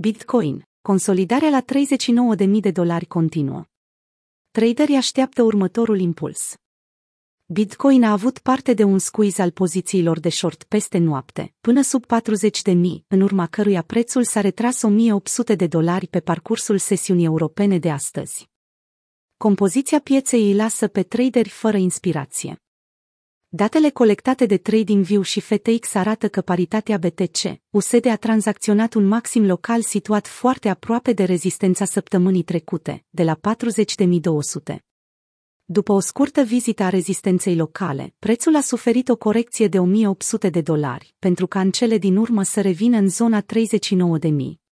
Bitcoin, consolidarea la 39.000 de dolari continuă. Traderii așteaptă următorul impuls. Bitcoin a avut parte de un squeeze al pozițiilor de short peste noapte, până sub 40.000, în urma căruia prețul s-a retras 1.800 de dolari pe parcursul sesiunii europene de astăzi. Compoziția pieței îi lasă pe traderi fără inspirație. Datele colectate de TradingView și FTX arată că paritatea BTC, USD a tranzacționat un maxim local situat foarte aproape de rezistența săptămânii trecute, de la 40.200. După o scurtă vizită a rezistenței locale, prețul a suferit o corecție de 1800 de dolari, pentru ca în cele din urmă să revină în zona 39.000.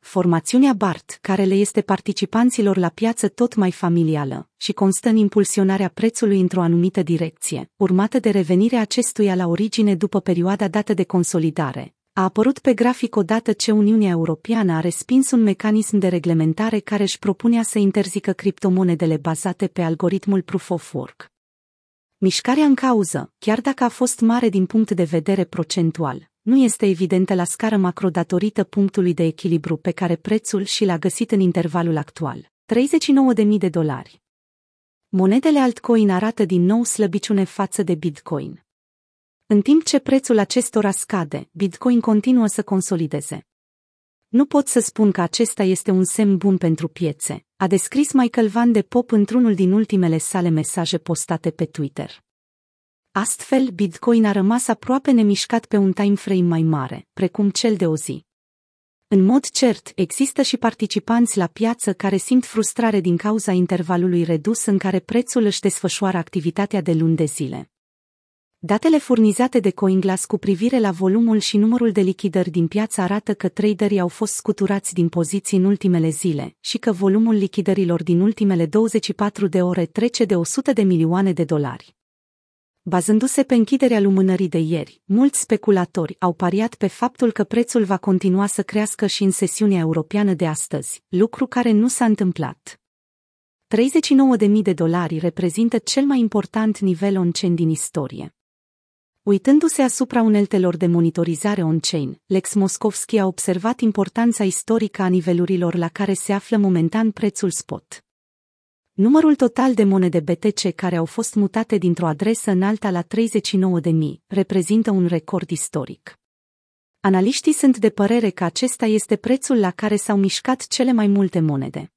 Formațiunea BART, care le este participanților la piață tot mai familială și constă în impulsionarea prețului într-o anumită direcție, urmată de revenirea acestuia la origine după perioada dată de consolidare, a apărut pe grafic odată ce Uniunea Europeană a respins un mecanism de reglementare care își propunea să interzică criptomonedele bazate pe algoritmul Proof of Work. Mișcarea în cauză, chiar dacă a fost mare din punct de vedere procentual, nu este evidentă la scară macro datorită punctului de echilibru pe care prețul și l-a găsit în intervalul actual, 39.000 de dolari. Monedele altcoin arată din nou slăbiciune față de Bitcoin. În timp ce prețul acestora scade, Bitcoin continuă să consolideze. Nu pot să spun că acesta este un semn bun pentru piețe, a descris Michael Van de Pop într-unul din ultimele sale mesaje postate pe Twitter. Astfel, Bitcoin a rămas aproape nemișcat pe un time frame mai mare, precum cel de o zi. În mod cert, există și participanți la piață care simt frustrare din cauza intervalului redus în care prețul își desfășoară activitatea de luni de zile. Datele furnizate de CoinGlass cu privire la volumul și numărul de lichidări din piață arată că traderii au fost scuturați din poziții în ultimele zile și că volumul lichidărilor din ultimele 24 de ore trece de 100 de milioane de dolari. Bazându-se pe închiderea lumânării de ieri, mulți speculatori au pariat pe faptul că prețul va continua să crească și în sesiunea europeană de astăzi, lucru care nu s-a întâmplat. 39.000 de dolari reprezintă cel mai important nivel on-chain din istorie. Uitându-se asupra uneltelor de monitorizare on-chain, Lex Moskovski a observat importanța istorică a nivelurilor la care se află momentan prețul spot. Numărul total de monede BTC care au fost mutate dintr-o adresă în alta la 39.000 reprezintă un record istoric. Analiștii sunt de părere că acesta este prețul la care s-au mișcat cele mai multe monede.